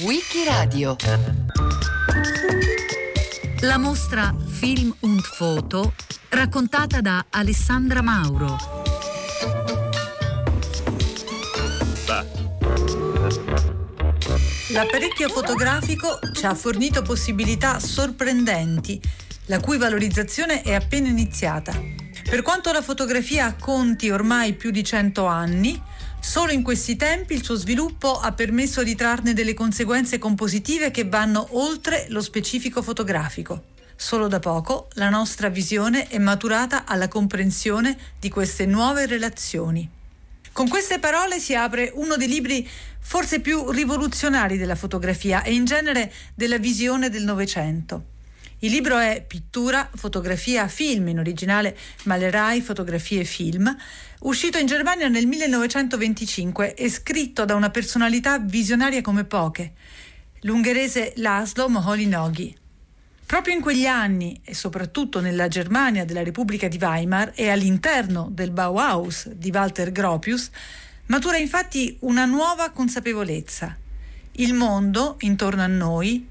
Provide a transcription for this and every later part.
Wikiradio La mostra Film und Foto raccontata da Alessandra Mauro. L'apparecchio fotografico ci ha fornito possibilità sorprendenti, la cui valorizzazione è appena iniziata. Per quanto la fotografia conti ormai più di 100 anni, Solo in questi tempi il suo sviluppo ha permesso di trarne delle conseguenze compositive che vanno oltre lo specifico fotografico. Solo da poco la nostra visione è maturata alla comprensione di queste nuove relazioni. Con queste parole si apre uno dei libri forse più rivoluzionari della fotografia e in genere della visione del Novecento. Il libro è Pittura, fotografia, film, in originale Malerai, fotografie film, uscito in Germania nel 1925 e scritto da una personalità visionaria come poche, l'ungherese Laszlo Moholy-Nagy. Proprio in quegli anni, e soprattutto nella Germania della Repubblica di Weimar e all'interno del Bauhaus di Walter Gropius, matura infatti una nuova consapevolezza. Il mondo intorno a noi,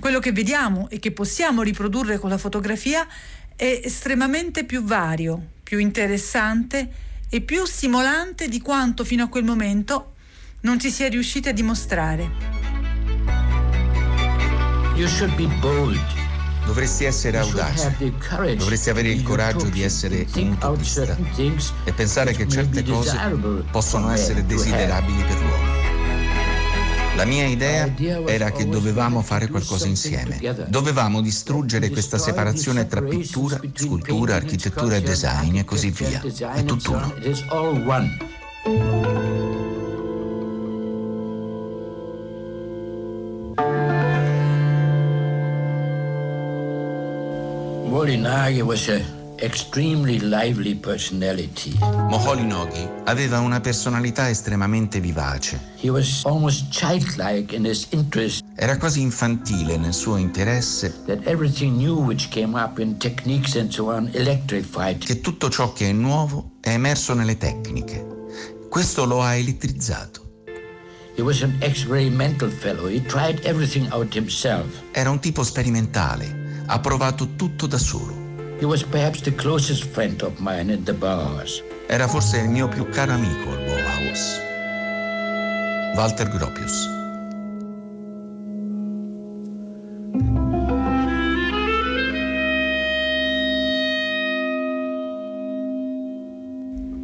quello che vediamo e che possiamo riprodurre con la fotografia, è estremamente più vario, più interessante e più stimolante di quanto fino a quel momento non ci sia riusciti a dimostrare. You should be bold. Dovresti essere audace, dovresti avere il coraggio di essere un utopista e pensare che certe cose possono essere desiderabili per l'uomo. La mia idea era che dovevamo fare qualcosa insieme. Dovevamo distruggere questa separazione tra pittura, scultura, architettura e design e così via. È tutt'uno. Molinari was a extremely lively personality. Moholy aveva una personalità estremamente vivace. He was almost childlike in his interest. Era quasi infantile nel suo interesse. That everything new which came up in techniques and so on electrified. Che tutto ciò che è nuovo è emerso nelle tecniche. Questo lo ha elettrizzato. He was an experimental fellow. He tried everything out himself. Era un tipo sperimentale. Ha provato tutto da solo. He was perhaps the closest friend of mine in the Bauhaus. Era forse il mio più caro amico al Bauhaus. Walter Gropius.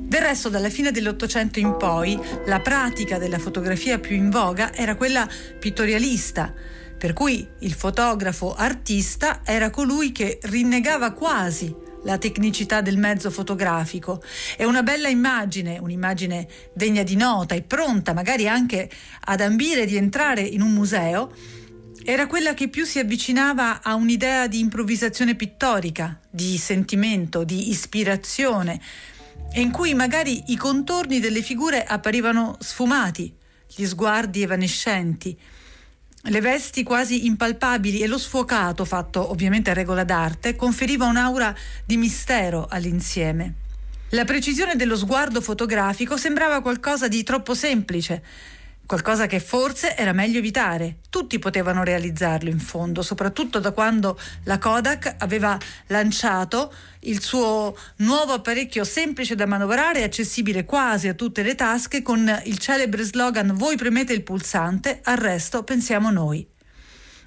Del resto, dalla fine dell'Ottocento in poi, la pratica della fotografia più in voga era quella pittorialista, per cui il fotografo artista era colui che rinnegava quasi la tecnicità del mezzo fotografico. E una bella immagine, un'immagine degna di nota e pronta magari anche ad ambire di entrare in un museo, era quella che più si avvicinava a un'idea di improvvisazione pittorica, di sentimento, di ispirazione, e in cui magari i contorni delle figure apparivano sfumati, gli sguardi evanescenti, le vesti quasi impalpabili e lo sfuocato, fatto ovviamente a regola d'arte, conferiva un'aura di mistero all'insieme. La precisione dello sguardo fotografico sembrava qualcosa di troppo semplice, qualcosa che forse era meglio evitare. Tutti potevano realizzarlo in fondo, soprattutto da quando la Kodak aveva lanciato il suo nuovo apparecchio semplice da manovrare e accessibile quasi a tutte le tasche con il celebre slogan Voi premete il pulsante, al resto pensiamo noi.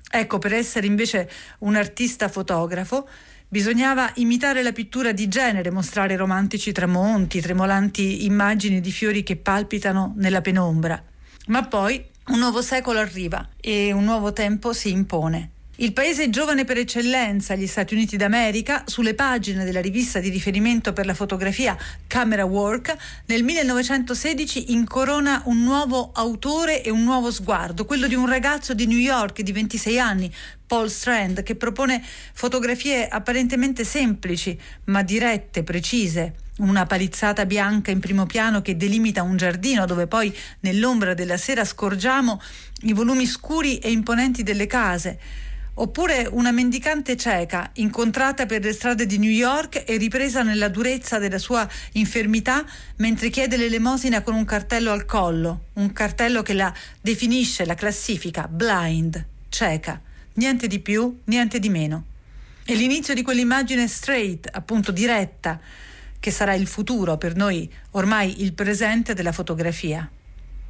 Ecco, per essere invece un artista fotografo, Bisognava imitare la pittura di genere, mostrare romantici tramonti, tremolanti immagini di fiori che palpitano nella penombra. Ma poi un nuovo secolo arriva e un nuovo tempo si impone. Il paese giovane per eccellenza, gli Stati Uniti d'America, sulle pagine della rivista di riferimento per la fotografia Camera Work, nel 1916 incorona un nuovo autore e un nuovo sguardo, quello di un ragazzo di New York di 26 anni, Paul Strand, che propone fotografie apparentemente semplici, ma dirette, precise, una palizzata bianca in primo piano che delimita un giardino dove poi nell'ombra della sera scorgiamo i volumi scuri e imponenti delle case. Oppure una mendicante cieca, incontrata per le strade di New York e ripresa nella durezza della sua infermità mentre chiede l'elemosina con un cartello al collo, un cartello che la definisce, la classifica, blind, cieca, niente di più, niente di meno. E l'inizio di quell'immagine straight, appunto diretta, che sarà il futuro per noi, ormai il presente della fotografia.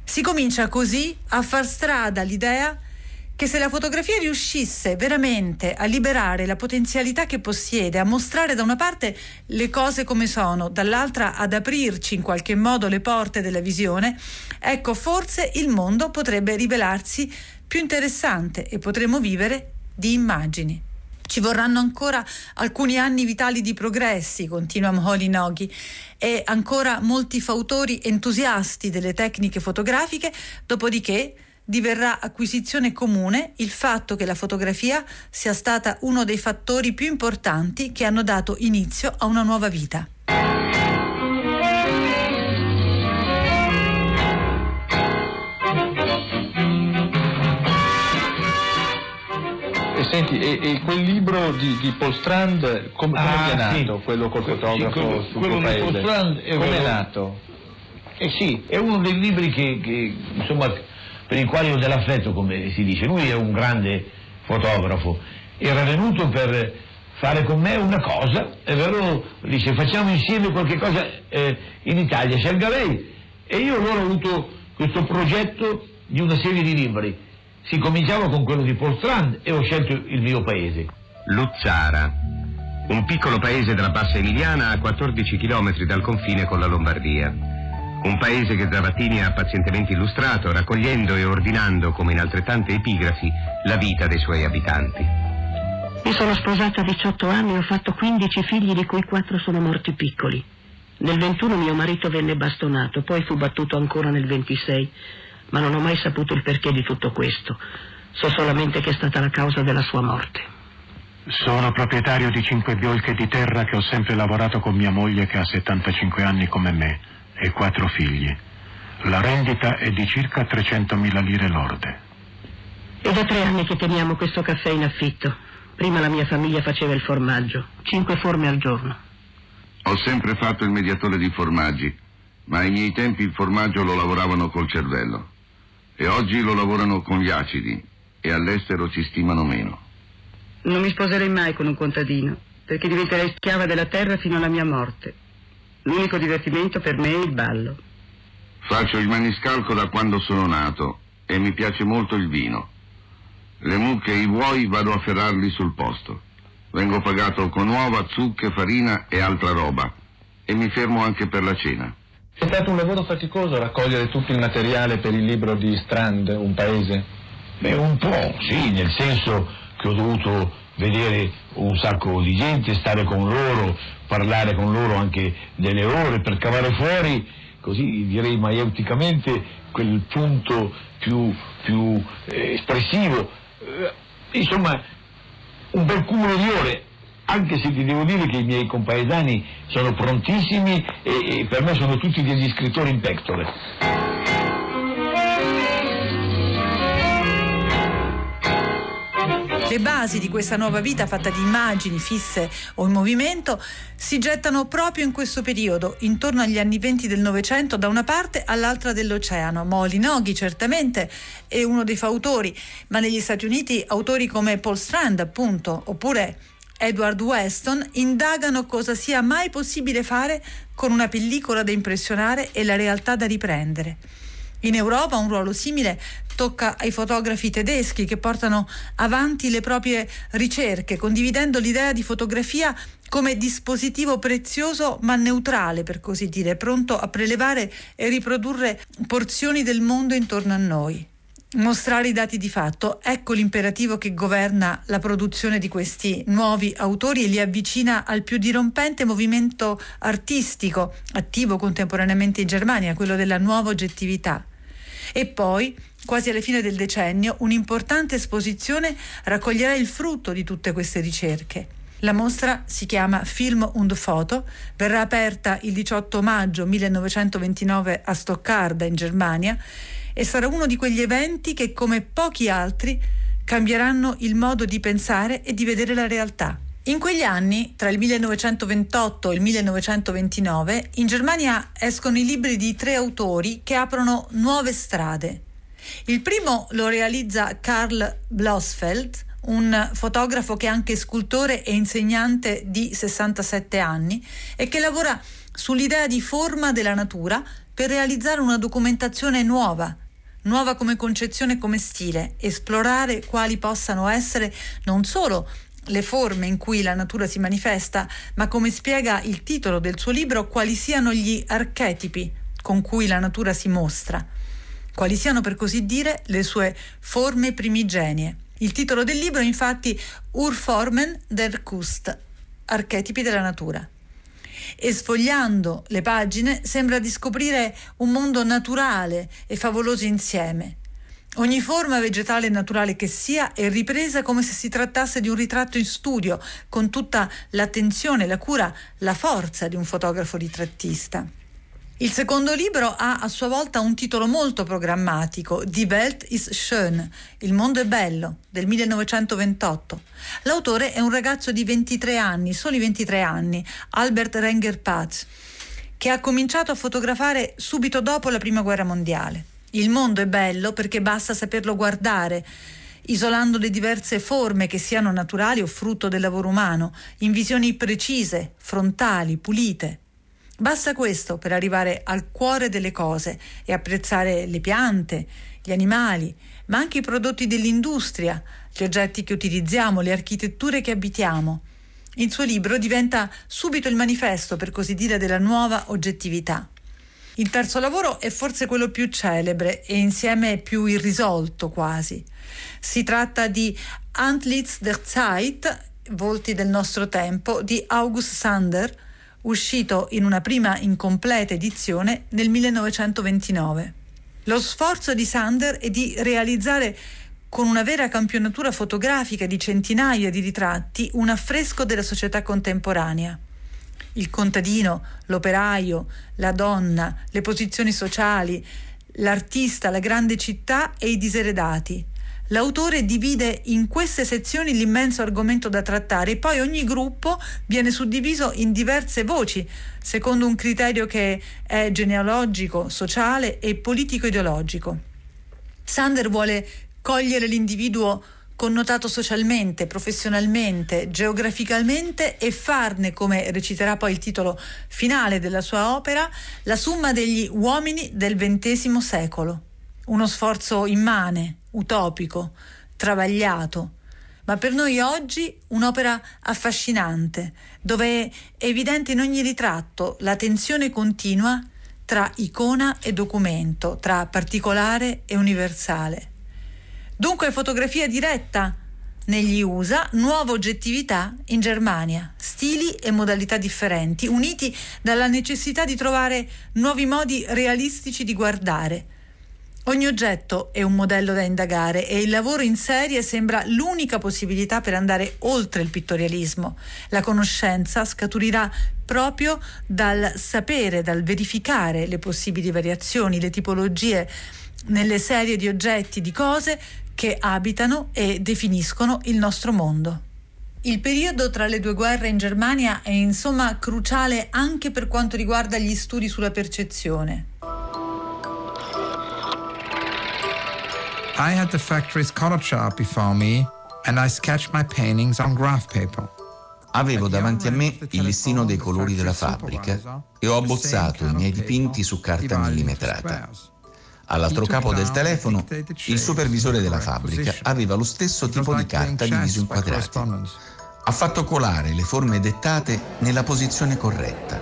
Si comincia così a far strada l'idea che se la fotografia riuscisse veramente a liberare la potenzialità che possiede, a mostrare da una parte le cose come sono, dall'altra ad aprirci in qualche modo le porte della visione, ecco forse il mondo potrebbe rivelarsi più interessante e potremmo vivere di immagini. Ci vorranno ancora alcuni anni vitali di progressi, continua Moholi Noghi, e ancora molti fautori entusiasti delle tecniche fotografiche, dopodiché diverrà acquisizione comune il fatto che la fotografia sia stata uno dei fattori più importanti che hanno dato inizio a una nuova vita. E senti, e, e, quel libro di, di Paul Strand, come, ah, è nato? Sì. Quello col fotografo sì, quello, sul quello paese? Paul Strand è come è nato? Eh sì, è uno dei libri che, che insomma per il quale ho dell'affetto, come si dice. Lui è un grande fotografo, era venuto per fare con me una cosa, è vero, dice facciamo insieme qualche cosa eh, in Italia, scelga lei. E io allora ho avuto questo progetto di una serie di libri. Si cominciava con quello di Paul Strand e ho scelto il mio paese. Luzzara, un piccolo paese della bassa emiliana a 14 km dal confine con la Lombardia. Un paese che Zavattini ha pazientemente illustrato, raccogliendo e ordinando, come in altrettante epigrafi, la vita dei suoi abitanti. Mi sono sposata a 18 anni e ho fatto 15 figli, di cui 4 sono morti piccoli. Nel 21 mio marito venne bastonato, poi fu battuto ancora nel 26, ma non ho mai saputo il perché di tutto questo. So solamente che è stata la causa della sua morte. Sono proprietario di cinque biolche di terra che ho sempre lavorato con mia moglie che ha 75 anni come me e quattro figli. La rendita è di circa 300.000 lire lorde. È da tre anni che teniamo questo caffè in affitto. Prima la mia famiglia faceva il formaggio, cinque forme al giorno. Ho sempre fatto il mediatore di formaggi, ma ai miei tempi il formaggio lo lavoravano col cervello. E oggi lo lavorano con gli acidi e all'estero ci stimano meno. Non mi sposerei mai con un contadino, perché diventerei schiava della terra fino alla mia morte. L'unico divertimento per me è il ballo. Faccio il maniscalco da quando sono nato e mi piace molto il vino. Le mucche e i buoi vado a ferrarli sul posto. Vengo pagato con uova, zucche, farina e altra roba. E mi fermo anche per la cena. È stato un lavoro faticoso raccogliere tutto il materiale per il libro di Strand, Un paese? Beh, un po', sì, nel senso che ho dovuto vedere un sacco di gente, stare con loro, parlare con loro anche delle ore per cavare fuori, così direi maieuticamente, quel punto più, più eh, espressivo. Eh, insomma, un bel cumulo di ore, anche se ti devo dire che i miei compaesani sono prontissimi e, e per me sono tutti degli scrittori in pectore. Le basi di questa nuova vita fatta di immagini fisse o in movimento si gettano proprio in questo periodo, intorno agli anni venti del Novecento, da una parte all'altra dell'oceano. Molly Noghi certamente è uno dei fautori, ma negli Stati Uniti autori come Paul Strand, appunto, oppure Edward Weston indagano cosa sia mai possibile fare con una pellicola da impressionare e la realtà da riprendere. In Europa un ruolo simile tocca ai fotografi tedeschi che portano avanti le proprie ricerche, condividendo l'idea di fotografia come dispositivo prezioso ma neutrale, per così dire, pronto a prelevare e riprodurre porzioni del mondo intorno a noi. Mostrare i dati di fatto, ecco l'imperativo che governa la produzione di questi nuovi autori e li avvicina al più dirompente movimento artistico attivo contemporaneamente in Germania, quello della nuova oggettività. E poi, quasi alla fine del decennio, un'importante esposizione raccoglierà il frutto di tutte queste ricerche. La mostra si chiama Film und Foto, verrà aperta il 18 maggio 1929 a Stoccarda in Germania e sarà uno di quegli eventi che come pochi altri cambieranno il modo di pensare e di vedere la realtà. In quegli anni, tra il 1928 e il 1929, in Germania escono i libri di tre autori che aprono nuove strade. Il primo lo realizza Karl Blossfeld, un fotografo che è anche scultore e insegnante di 67 anni e che lavora sull'idea di forma della natura per realizzare una documentazione nuova, nuova come concezione e come stile, esplorare quali possano essere non solo le forme in cui la natura si manifesta, ma come spiega il titolo del suo libro, quali siano gli archetipi con cui la natura si mostra, quali siano per così dire le sue forme primigenie. Il titolo del libro è infatti Urformen der Kust, archetipi della natura. E sfogliando le pagine sembra di scoprire un mondo naturale e favoloso insieme, Ogni forma vegetale naturale che sia è ripresa come se si trattasse di un ritratto in studio, con tutta l'attenzione, la cura, la forza di un fotografo ritrattista. Il secondo libro ha a sua volta un titolo molto programmatico, Die Welt ist schön, Il mondo è bello, del 1928. L'autore è un ragazzo di 23 anni, soli 23 anni, Albert Renger-Paz, che ha cominciato a fotografare subito dopo la Prima Guerra Mondiale. Il mondo è bello perché basta saperlo guardare, isolando le diverse forme che siano naturali o frutto del lavoro umano, in visioni precise, frontali, pulite. Basta questo per arrivare al cuore delle cose e apprezzare le piante, gli animali, ma anche i prodotti dell'industria, gli oggetti che utilizziamo, le architetture che abitiamo. Il suo libro diventa subito il manifesto, per così dire, della nuova oggettività. Il terzo lavoro è forse quello più celebre e insieme più irrisolto quasi. Si tratta di Antlitz der Zeit, Volti del nostro tempo, di August Sander, uscito in una prima incompleta edizione nel 1929. Lo sforzo di Sander è di realizzare con una vera campionatura fotografica di centinaia di ritratti un affresco della società contemporanea il contadino, l'operaio, la donna, le posizioni sociali, l'artista, la grande città e i diseredati. L'autore divide in queste sezioni l'immenso argomento da trattare e poi ogni gruppo viene suddiviso in diverse voci, secondo un criterio che è genealogico, sociale e politico-ideologico. Sander vuole cogliere l'individuo connotato socialmente, professionalmente, geograficamente e farne, come reciterà poi il titolo finale della sua opera, la summa degli uomini del XX secolo. Uno sforzo immane, utopico, travagliato, ma per noi oggi un'opera affascinante, dove è evidente in ogni ritratto la tensione continua tra icona e documento, tra particolare e universale. Dunque fotografia diretta negli USA, nuova oggettività in Germania, stili e modalità differenti, uniti dalla necessità di trovare nuovi modi realistici di guardare. Ogni oggetto è un modello da indagare e il lavoro in serie sembra l'unica possibilità per andare oltre il pittorialismo. La conoscenza scaturirà proprio dal sapere, dal verificare le possibili variazioni, le tipologie nelle serie di oggetti, di cose che abitano e definiscono il nostro mondo. Il periodo tra le due guerre in Germania è insomma cruciale anche per quanto riguarda gli studi sulla percezione. I had the factory's color chart before me and I sketched my paintings on graph paper. Avevo davanti a me il listino dei colori della fabbrica e ho abbozzato i miei dipinti su carta millimetrata. All'altro capo del telefono, il supervisore della fabbrica aveva lo stesso tipo di carta diviso in quadrati. Ha fatto colare le forme dettate nella posizione corretta.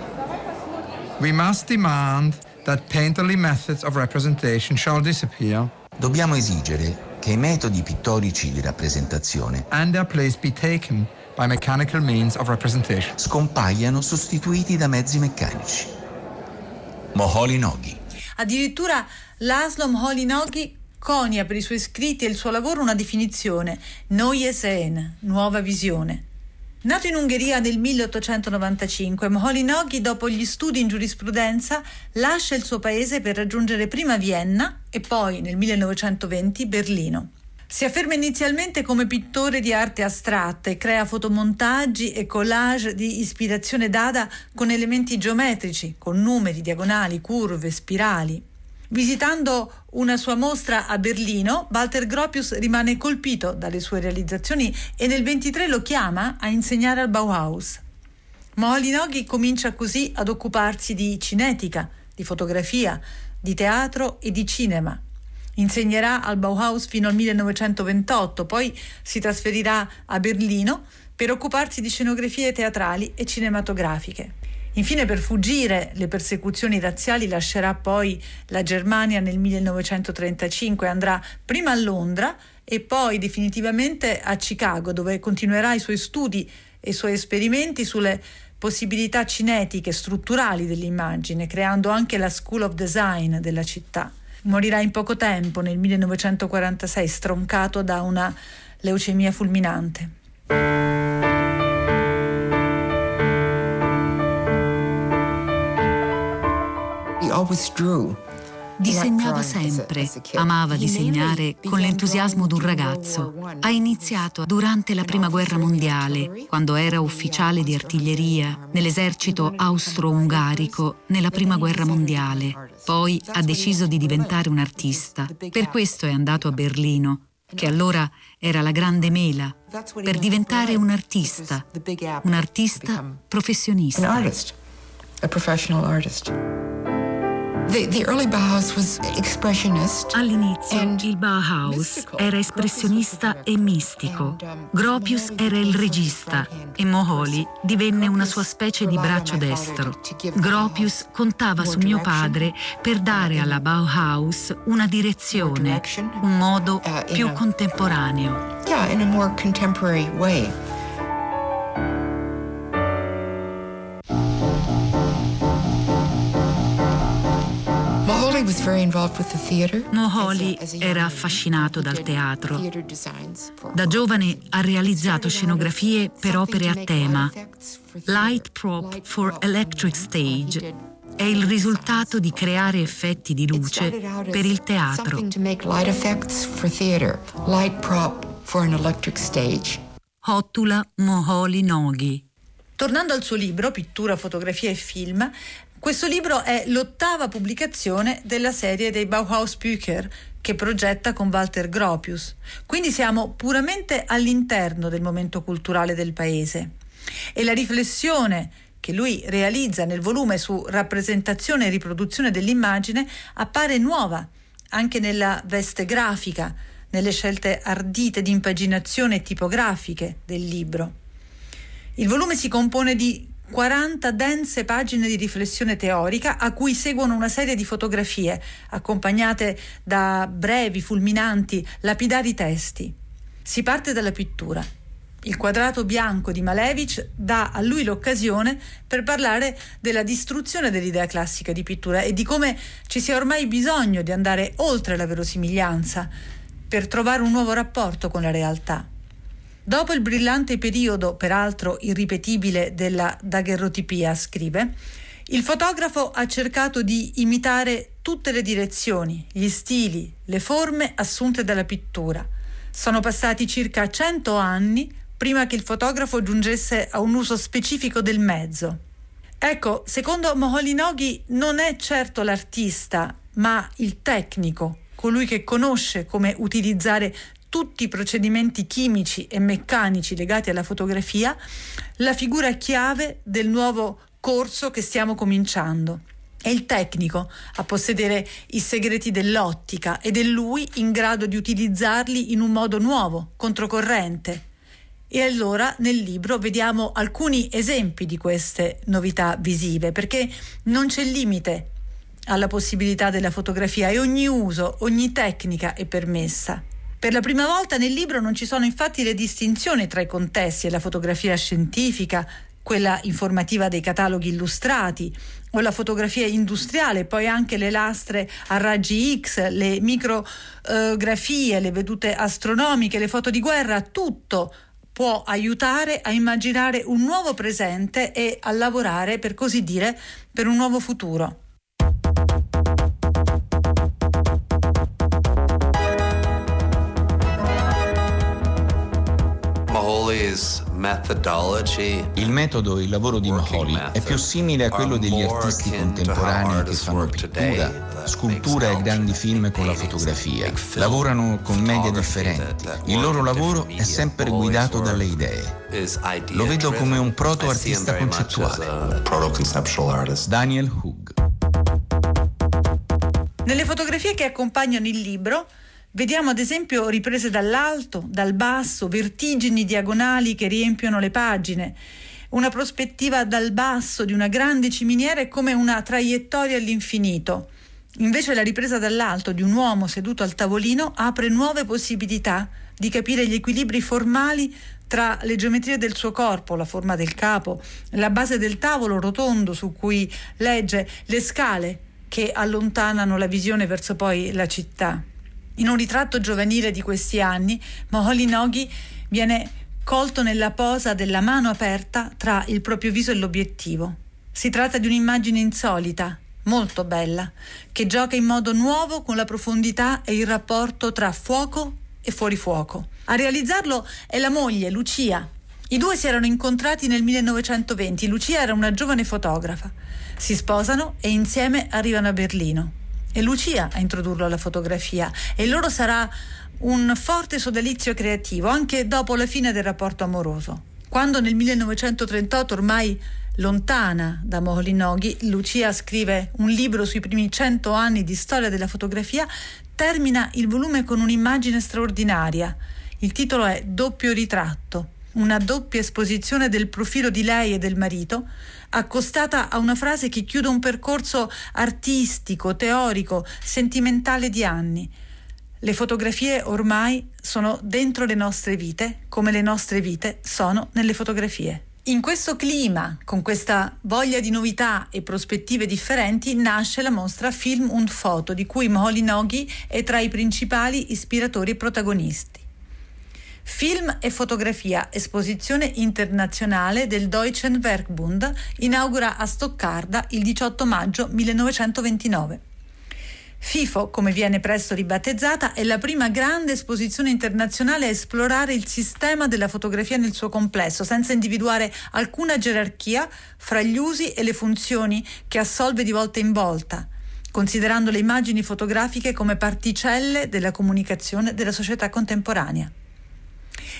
We must demand that painterly methods of representation shall disappear. Dobbiamo esigere che i metodi pittorici di rappresentazione and their place be taken by mechanical means of representation. scompaiano sostituiti da mezzi meccanici. Moholy Noghi. Addirittura Laszlo Moholy-Nagy conia per i suoi scritti e il suo lavoro una definizione, Neue Sehen, nuova visione. Nato in Ungheria nel 1895, Moholy-Nagy, dopo gli studi in giurisprudenza, lascia il suo paese per raggiungere prima Vienna e poi, nel 1920, Berlino. Si afferma inizialmente come pittore di arte astratta e crea fotomontaggi e collage di ispirazione data con elementi geometrici, con numeri, diagonali, curve, spirali. Visitando una sua mostra a Berlino, Walter Gropius rimane colpito dalle sue realizzazioni e nel 23 lo chiama a insegnare al Bauhaus. Moholy-Nagy comincia così ad occuparsi di cinetica, di fotografia, di teatro e di cinema. Insegnerà al Bauhaus fino al 1928, poi si trasferirà a Berlino per occuparsi di scenografie teatrali e cinematografiche. Infine, per fuggire le persecuzioni razziali, lascerà poi la Germania nel 1935, andrà prima a Londra e poi definitivamente a Chicago, dove continuerà i suoi studi e i suoi esperimenti sulle possibilità cinetiche strutturali dell'immagine, creando anche la School of Design della città. Morirà in poco tempo, nel 1946, stroncato da una leucemia fulminante. Disegnava sempre, amava disegnare con l'entusiasmo di un ragazzo. Ha iniziato durante la Prima Guerra Mondiale, quando era ufficiale di artiglieria nell'esercito austro-ungarico nella Prima Guerra Mondiale. Poi ha deciso di diventare un artista. Per questo è andato a Berlino, che allora era la grande mela, per diventare un artista, un artista professionista. All'inizio il Bauhaus era espressionista e mistico. Um, Gropius era il regista e Moholy divenne una sua specie di braccio destro. Gropius contava su mio padre per dare alla Bauhaus una direzione, un modo uh, più contemporaneo. Yeah, in a more contemporary way. Moholy era affascinato dal teatro. Da giovane ha realizzato scenografie per opere a tema. Light Prop for Electric Stage è il risultato di creare effetti di luce per il teatro. Hottula Moholy Noghi. Tornando al suo libro, Pittura, fotografia e film, questo libro è l'ottava pubblicazione della serie dei Bauhaus Bücher che progetta con Walter Gropius. Quindi siamo puramente all'interno del momento culturale del paese. E la riflessione che lui realizza nel volume su rappresentazione e riproduzione dell'immagine appare nuova anche nella veste grafica, nelle scelte ardite di impaginazione tipografiche del libro. Il volume si compone di 40 dense pagine di riflessione teorica a cui seguono una serie di fotografie accompagnate da brevi, fulminanti, lapidari testi. Si parte dalla pittura. Il quadrato bianco di Malevich dà a lui l'occasione per parlare della distruzione dell'idea classica di pittura e di come ci sia ormai bisogno di andare oltre la verosimiglianza per trovare un nuovo rapporto con la realtà. Dopo il brillante periodo, peraltro irripetibile, della daguerrotipia, scrive, il fotografo ha cercato di imitare tutte le direzioni, gli stili, le forme assunte dalla pittura. Sono passati circa cento anni prima che il fotografo giungesse a un uso specifico del mezzo. Ecco, secondo Moholy-Nagy non è certo l'artista, ma il tecnico, colui che conosce come utilizzare tutti i procedimenti chimici e meccanici legati alla fotografia, la figura chiave del nuovo corso che stiamo cominciando. È il tecnico a possedere i segreti dell'ottica ed è lui in grado di utilizzarli in un modo nuovo, controcorrente. E allora nel libro vediamo alcuni esempi di queste novità visive, perché non c'è limite alla possibilità della fotografia e ogni uso, ogni tecnica è permessa. Per la prima volta nel libro non ci sono infatti le distinzioni tra i contesti e la fotografia scientifica, quella informativa dei cataloghi illustrati o la fotografia industriale, poi anche le lastre a raggi X, le micrografie, le vedute astronomiche, le foto di guerra, tutto può aiutare a immaginare un nuovo presente e a lavorare, per così dire, per un nuovo futuro. Il metodo e il lavoro di Moholy è più simile a quello degli artisti contemporanei che fanno pittura, scultura e grandi film con la fotografia. Lavorano con medie differenti. Il loro lavoro è sempre guidato dalle idee. Lo vedo come un proto-artista concettuale. Daniel Hug. Nelle fotografie che accompagnano il libro Vediamo ad esempio riprese dall'alto, dal basso, vertigini diagonali che riempiono le pagine. Una prospettiva dal basso di una grande ciminiera è come una traiettoria all'infinito. Invece la ripresa dall'alto di un uomo seduto al tavolino apre nuove possibilità di capire gli equilibri formali tra le geometrie del suo corpo, la forma del capo, la base del tavolo rotondo su cui legge, le scale che allontanano la visione verso poi la città. In un ritratto giovanile di questi anni, Moholy Noghi viene colto nella posa della mano aperta tra il proprio viso e l'obiettivo. Si tratta di un'immagine insolita, molto bella, che gioca in modo nuovo con la profondità e il rapporto tra fuoco e fuorifuoco. A realizzarlo è la moglie, Lucia. I due si erano incontrati nel 1920. Lucia era una giovane fotografa. Si sposano e insieme arrivano a Berlino. È Lucia a introdurlo alla fotografia e il loro sarà un forte sodalizio creativo anche dopo la fine del rapporto amoroso. Quando nel 1938, ormai lontana da Moholy-Nagy, Lucia scrive un libro sui primi cento anni di storia della fotografia, termina il volume con un'immagine straordinaria. Il titolo è Doppio ritratto, una doppia esposizione del profilo di lei e del marito, accostata a una frase che chiude un percorso artistico, teorico, sentimentale di anni. Le fotografie ormai sono dentro le nostre vite, come le nostre vite sono nelle fotografie. In questo clima, con questa voglia di novità e prospettive differenti, nasce la mostra Film und Foto, di cui Moholy Noghi è tra i principali ispiratori e protagonisti. Film e fotografia, esposizione internazionale del Deutschen Werkbund, inaugura a Stoccarda il 18 maggio 1929. FIFO, come viene presto ribattezzata, è la prima grande esposizione internazionale a esplorare il sistema della fotografia nel suo complesso, senza individuare alcuna gerarchia fra gli usi e le funzioni che assolve di volta in volta, considerando le immagini fotografiche come particelle della comunicazione della società contemporanea.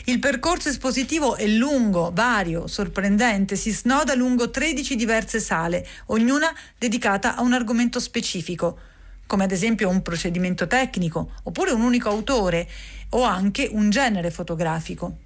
Il percorso espositivo è lungo, vario, sorprendente, si snoda lungo 13 diverse sale, ognuna dedicata a un argomento specifico, come ad esempio un procedimento tecnico, oppure un unico autore o anche un genere fotografico.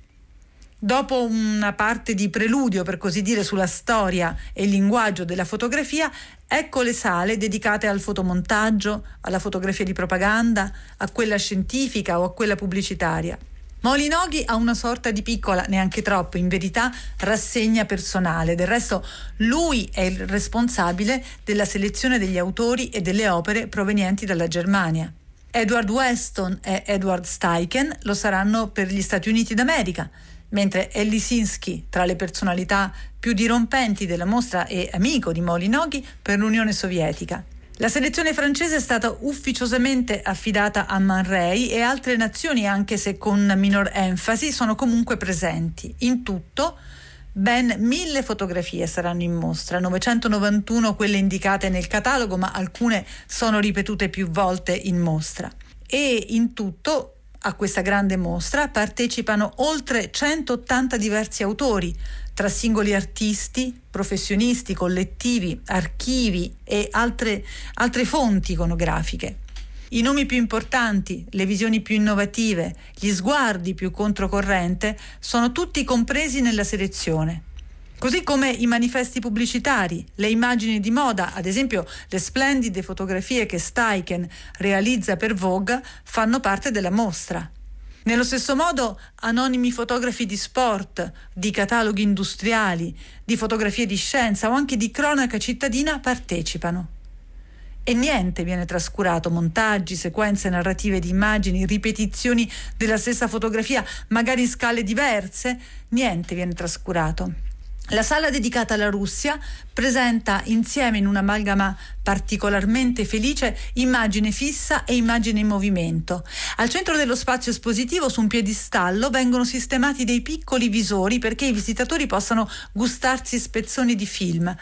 Dopo una parte di preludio, per così dire, sulla storia e il linguaggio della fotografia, ecco le sale dedicate al fotomontaggio, alla fotografia di propaganda, a quella scientifica o a quella pubblicitaria. Molinoghi ha una sorta di piccola, neanche troppo, in verità, rassegna personale. Del resto, lui è il responsabile della selezione degli autori e delle opere provenienti dalla Germania. Edward Weston e Edward Steichen lo saranno per gli Stati Uniti d'America, mentre Ellie Sinsky, tra le personalità più dirompenti della mostra e amico di Molinoghi, per l'Unione Sovietica. La selezione francese è stata ufficiosamente affidata a Man Ray e altre nazioni, anche se con minor enfasi, sono comunque presenti. In tutto ben mille fotografie saranno in mostra, 991 quelle indicate nel catalogo, ma alcune sono ripetute più volte in mostra. E in tutto a questa grande mostra partecipano oltre 180 diversi autori, tra singoli artisti, professionisti, collettivi, archivi e altre, altre fonti iconografiche. I nomi più importanti, le visioni più innovative, gli sguardi più controcorrente sono tutti compresi nella selezione. Così come i manifesti pubblicitari, le immagini di moda, ad esempio le splendide fotografie che Steichen realizza per Vogue, fanno parte della mostra. Nello stesso modo, anonimi fotografi di sport, di cataloghi industriali, di fotografie di scienza o anche di cronaca cittadina partecipano. E niente viene trascurato, montaggi, sequenze narrative di immagini, ripetizioni della stessa fotografia, magari in scale diverse, niente viene trascurato. La sala dedicata alla Russia presenta insieme in un'amalgama particolarmente felice immagine fissa e immagine in movimento. Al centro dello spazio espositivo, su un piedistallo, vengono sistemati dei piccoli visori perché i visitatori possano gustarsi spezzoni di film.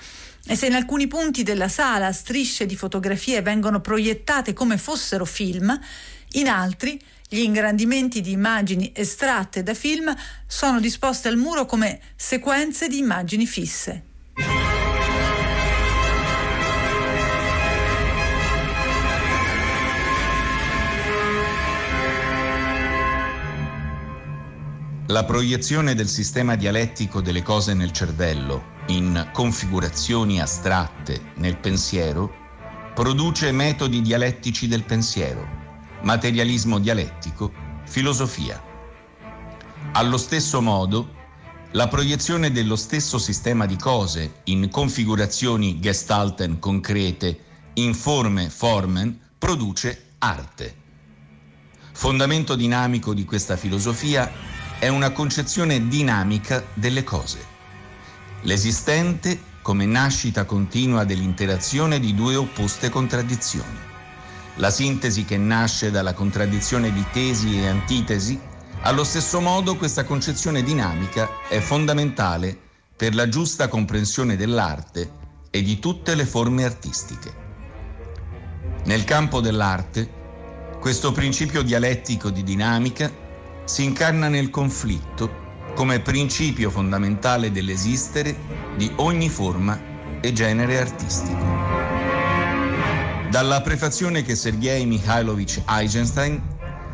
E se in alcuni punti della sala strisce di fotografie vengono proiettate come fossero film, in altri gli ingrandimenti di immagini estratte da film sono disposte al muro come sequenze di immagini fisse. La proiezione del sistema dialettico delle cose nel cervello in configurazioni astratte nel pensiero produce metodi dialettici del pensiero materialismo dialettico, filosofia. Allo stesso modo, la proiezione dello stesso sistema di cose in configurazioni gestalten concrete, in forme formen, produce arte. Fondamento dinamico di questa filosofia è una concezione dinamica delle cose. L'esistente come nascita continua dell'interazione di due opposte contraddizioni la sintesi che nasce dalla contraddizione di tesi e antitesi, allo stesso modo questa concezione dinamica è fondamentale per la giusta comprensione dell'arte e di tutte le forme artistiche. Nel campo dell'arte, questo principio dialettico di dinamica si incarna nel conflitto come principio fondamentale dell'esistere di ogni forma e genere artistico. Dalla prefazione che Sergei Mikhailovich Eisenstein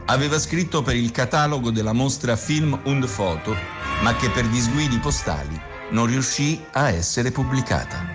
aveva scritto per il catalogo della mostra Film und Foto, ma che per disguidi postali non riuscì a essere pubblicata.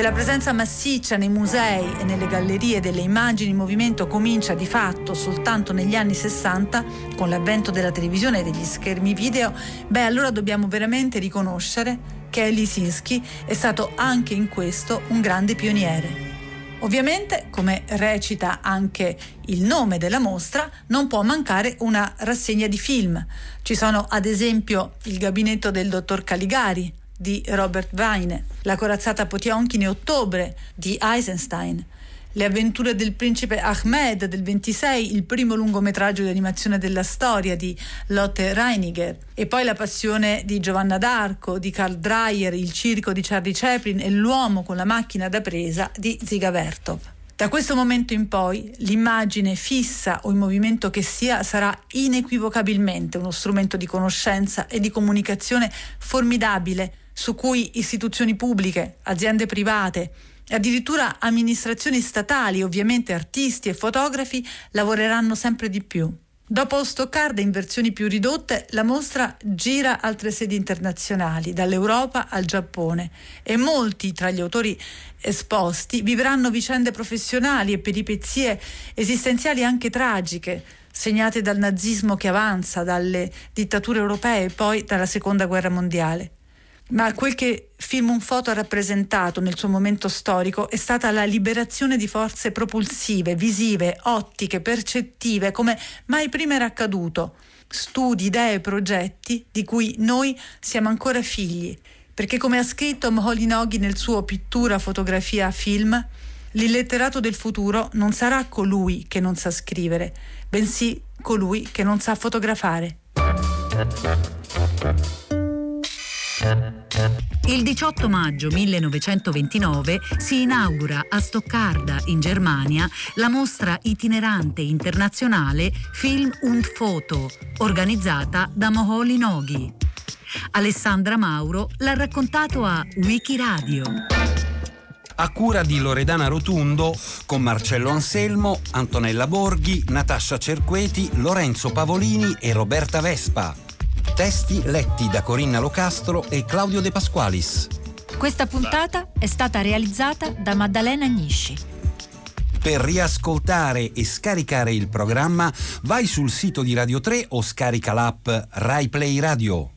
Se la presenza massiccia nei musei e nelle gallerie delle immagini in movimento comincia di fatto soltanto negli anni 60, con l'avvento della televisione e degli schermi video, beh allora dobbiamo veramente riconoscere che Lisinski è stato anche in questo un grande pioniere. Ovviamente, come recita anche il nome della mostra, non può mancare una rassegna di film. Ci sono ad esempio il gabinetto del dottor Caligari, di Robert Weine, La corazzata Potionkin in ottobre di Eisenstein, Le avventure del principe Ahmed del 26, il primo lungometraggio di animazione della storia di Lotte Reiniger, e poi La passione di Giovanna d'Arco di Karl Dreyer, Il circo di Charlie Chaplin e L'uomo con la macchina da presa di Ziga Vertov. Da questo momento in poi l'immagine fissa o in movimento che sia sarà inequivocabilmente uno strumento di conoscenza e di comunicazione formidabile su cui istituzioni pubbliche, aziende private e addirittura amministrazioni statali, ovviamente artisti e fotografi, lavoreranno sempre di più. Dopo Stoccarda in versioni più ridotte, la mostra gira altre sedi internazionali, dall'Europa al Giappone, e molti tra gli autori esposti vivranno vicende professionali e peripezie esistenziali anche tragiche, segnate dal nazismo che avanza, dalle dittature europee e poi dalla Seconda Guerra Mondiale. Ma quel che Film Un Foto ha rappresentato nel suo momento storico è stata la liberazione di forze propulsive, visive, ottiche, percettive, come mai prima era accaduto. Studi, idee, progetti di cui noi siamo ancora figli. Perché come ha scritto Moholy-Nagy nel suo Pittura, fotografia, film, l'illetterato del futuro non sarà colui che non sa scrivere, bensì colui che non sa fotografare. Il 18 maggio 1929 si inaugura a Stoccarda, in Germania, la mostra itinerante internazionale Film und Foto, organizzata da Moholy Noghi. Alessandra Mauro l'ha raccontato a Wikiradio. A cura di Loredana Rotundo, con Marcello Anselmo, Antonella Borghi, Natascia Cerqueti, Lorenzo Pavolini e Roberta Vespa. Testi letti da Corinna Locastro e Claudio De Pasqualis. Questa puntata è stata realizzata da Maddalena Agnisci. Per riascoltare e scaricare il programma vai sul sito di Radio 3 o scarica l'app RaiPlay Radio.